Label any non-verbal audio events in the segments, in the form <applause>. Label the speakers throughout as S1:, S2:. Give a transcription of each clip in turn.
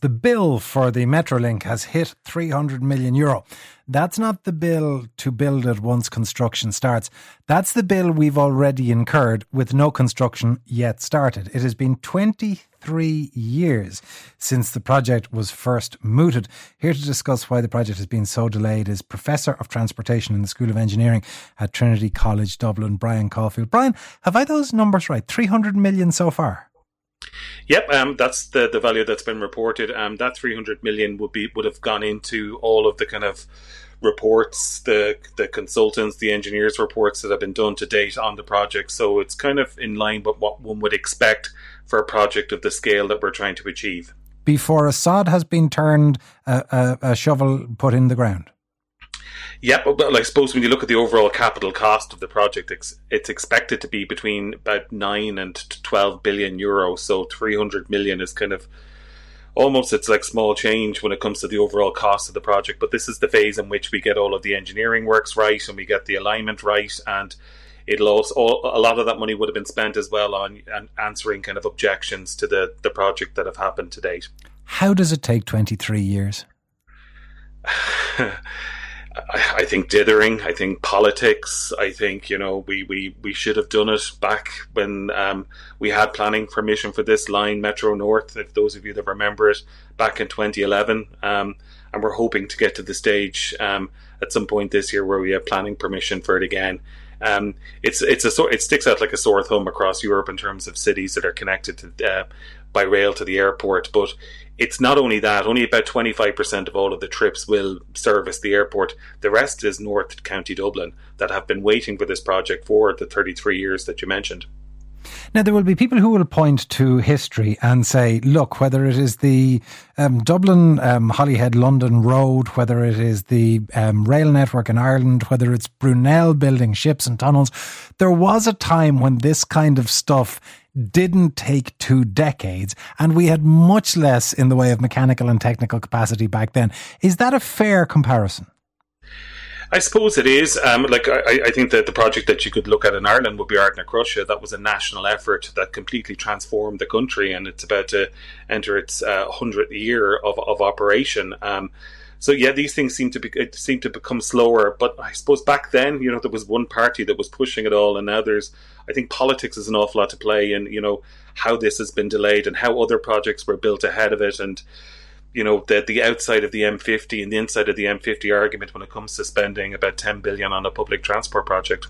S1: The bill for the Metrolink has hit 300 million euro. That's not the bill to build it once construction starts. That's the bill we've already incurred with no construction yet started. It has been 23 years since the project was first mooted. Here to discuss why the project has been so delayed is Professor of Transportation in the School of Engineering at Trinity College Dublin, Brian Caulfield. Brian, have I those numbers right? 300 million so far?
S2: Yep, um, that's the, the value that's been reported. Um, that 300 million would be would have gone into all of the kind of reports, the the consultants, the engineers reports that have been done to date on the project. So it's kind of in line with what one would expect for a project of the scale that we're trying to achieve.
S1: Before a sod has been turned, a, a, a shovel put in the ground.
S2: Yeah, well, I suppose when you look at the overall capital cost of the project, it's, it's expected to be between about nine and twelve billion euro. So three hundred million is kind of almost it's like small change when it comes to the overall cost of the project. But this is the phase in which we get all of the engineering works right and we get the alignment right, and it'll also all, a lot of that money would have been spent as well on answering kind of objections to the the project that have happened to date.
S1: How does it take twenty three years? <laughs>
S2: I, think dithering. I think politics. I think you know we, we, we should have done it back when um, we had planning permission for this line, Metro North. If those of you that remember it, back in 2011, um, and we're hoping to get to the stage um, at some point this year where we have planning permission for it again. Um, it's it's a it sticks out like a sore thumb across Europe in terms of cities that are connected to uh, by rail to the airport, but it's not only that, only about 25% of all of the trips will service the airport. The rest is North County Dublin that have been waiting for this project for the 33 years that you mentioned.
S1: Now, there will be people who will point to history and say, look, whether it is the um, Dublin um, Holyhead London Road, whether it is the um, rail network in Ireland, whether it's Brunel building ships and tunnels, there was a time when this kind of stuff didn't take two decades, and we had much less in the way of mechanical and technical capacity back then. Is that a fair comparison?
S2: I suppose it is. Um, like I, I, think that the project that you could look at in Ireland would be Ardnacrusha. That was a national effort that completely transformed the country, and it's about to enter its uh, hundredth year of, of operation. Um, so yeah, these things seem to be seem to become slower. But I suppose back then, you know, there was one party that was pushing it all, and now there's. I think politics is an awful lot to play in. You know how this has been delayed and how other projects were built ahead of it, and you know the the outside of the M50 and the inside of the M50 argument when it comes to spending about 10 billion on a public transport project.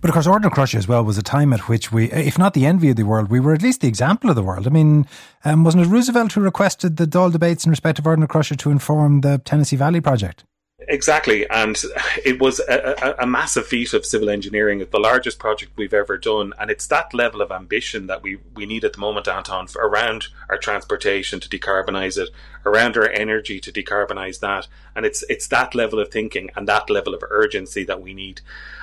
S1: But of course, Ardnacrusha as well was a time at which we, if not the envy of the world, we were at least the example of the world. I mean, um, wasn't it Roosevelt who requested the Dáil debates in respect of Ardnacrusha to inform the Tennessee Valley project?
S2: Exactly, and it was a, a, a, massive feat of civil engineering. It's the largest project we've ever done, and it's that level of ambition that we, we need at the moment, Anton, around our transportation to decarbonise it, around our energy to decarbonise that, and it's it's that level of thinking and that level of urgency that we need.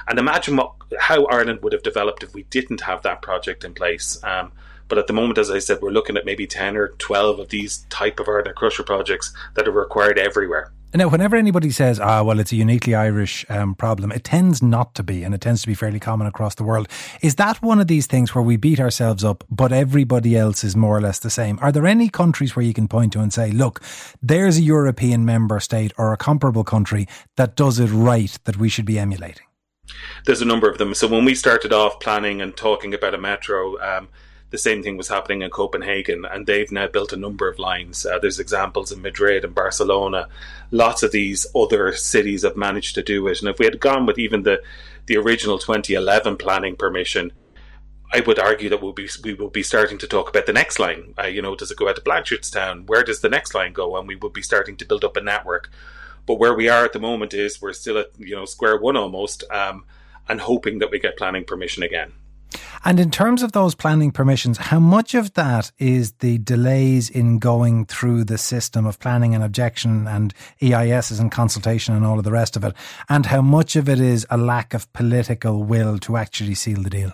S2: And imagine what how Ireland would have developed if we didn't have that project in place. Um, but at the moment, as I said, we're looking at maybe ten or twelve of these type of Ardnacrusha projects that are required everywhere.
S1: Now, whenever anybody says, ah, well, it's a uniquely Irish um, problem, it tends not to be, and it tends to be fairly common across the world. Is that one of these things where we beat ourselves up, but everybody else is more or less the same? Are there any countries where you can point to and say, look, there's a European member state or a comparable country that does it right that we should be emulating?
S2: There's a number of them. So when we started off planning and talking about a metro, um, the same thing was happening in Copenhagen, and they've now built a number of lines. Uh, there's examples in Madrid and Barcelona. Lots of these other cities have managed to do it. And if we had gone with even the the original 2011 planning permission, I would argue that we'll be we will be starting to talk about the next line. Uh, you know, does it go out to Blanchardstown? Where does the next line go? And we would be starting to build up a network. But where we are at the moment is we're still at you know square one almost, um, and hoping that we get planning permission again.
S1: And in terms of those planning permissions, how much of that is the delays in going through the system of planning and objection and EISs and consultation and all of the rest of it? And how much of it is a lack of political will to actually seal the deal?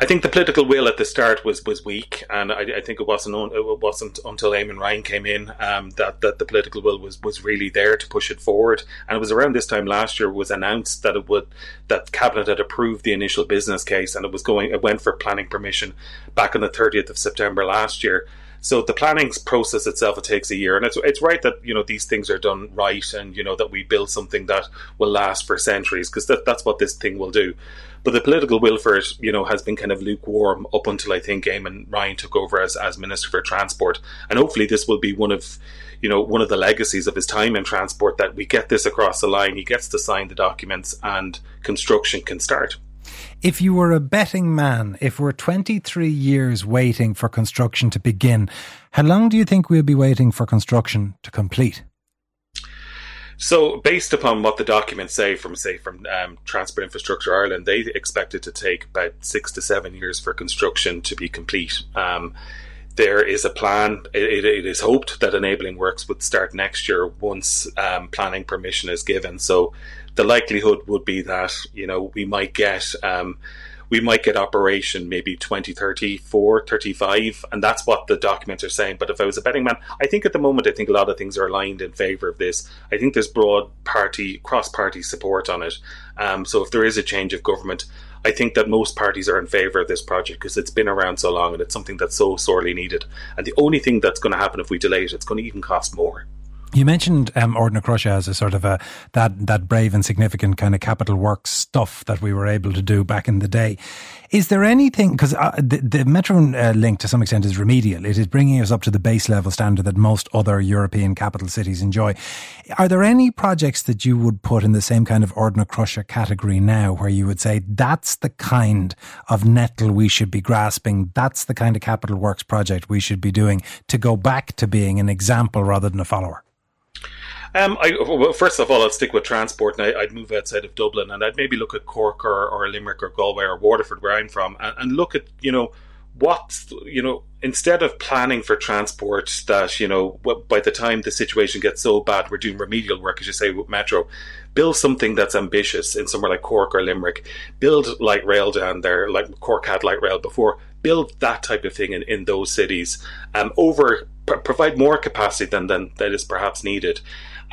S2: I think the political will at the start was was weak, and I, I think it wasn't it wasn't until Eamon Ryan came in um, that that the political will was was really there to push it forward. And it was around this time last year was announced that it would that cabinet had approved the initial business case, and it was going it went for planning permission back on the 30th of September last year. So the planning process itself it takes a year, and it's it's right that you know these things are done right, and you know that we build something that will last for centuries because that, that's what this thing will do. But the political will for it, you know, has been kind of lukewarm up until I think Eamon Ryan took over as, as Minister for Transport, and hopefully this will be one of you know one of the legacies of his time in transport that we get this across the line. He gets to sign the documents, and construction can start.
S1: If you were a betting man, if we're 23 years waiting for construction to begin, how long do you think we'll be waiting for construction to complete?
S2: So, based upon what the documents say from, say, from um, Transport Infrastructure Ireland, they expect it to take about six to seven years for construction to be complete. Um, there is a plan. It, it is hoped that enabling works would start next year once um, planning permission is given. So the likelihood would be that you know we might get um, we might get operation maybe 2034 35 and that's what the documents are saying but if i was a betting man i think at the moment i think a lot of things are aligned in favor of this i think there's broad party cross party support on it um, so if there is a change of government I think that most parties are in favour of this project because it's been around so long and it's something that's so sorely needed. And the only thing that's going to happen if we delay it, it's going to even cost more.
S1: You mentioned um, Crusher as a sort of a that that brave and significant kind of capital works stuff that we were able to do back in the day. Is there anything because uh, the, the Metro uh, link to some extent is remedial? It is bringing us up to the base level standard that most other European capital cities enjoy. Are there any projects that you would put in the same kind of Ardnacrusha category now, where you would say that's the kind of nettle we should be grasping? That's the kind of capital works project we should be doing to go back to being an example rather than a follower.
S2: Um, I, well, first of all, I'd stick with transport, and I, would move outside of Dublin, and I'd maybe look at Cork or, or Limerick or Galway or Waterford, where I'm from, and, and look at you know what you know instead of planning for transport that you know by the time the situation gets so bad we're doing remedial work as you say with metro build something that's ambitious in somewhere like cork or limerick. Build light rail down there like cork had light rail before. Build that type of thing in, in those cities um, over provide more capacity than, than that is perhaps needed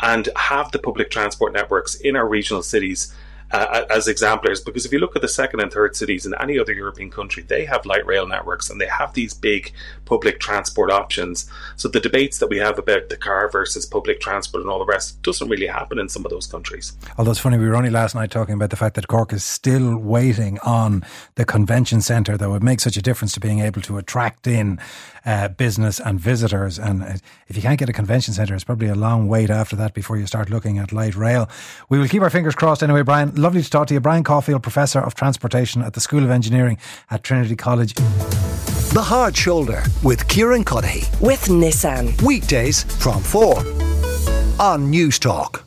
S2: and have the public transport networks in our regional cities uh, as exemplars because if you look at the second and third cities in any other European country, they have light rail networks and they have these big public transport options. So the debates that we have about the car versus public transport and all the rest doesn't really happen in some of those countries.
S1: Although it's funny, we were only last night talking about the fact that Cork is still waiting on the convention centre that would make such a difference to being able to attract in uh, business and visitors. And uh, if you can't get a convention centre, it's probably a long wait after that before you start looking at light rail. We will keep our fingers crossed anyway, Brian. Lovely to talk to you. Brian Caulfield, Professor of Transportation at the School of Engineering at Trinity College.
S3: The Hard Shoulder with Kieran Cuddihy.
S4: With Nissan.
S3: Weekdays from 4 on Newstalk.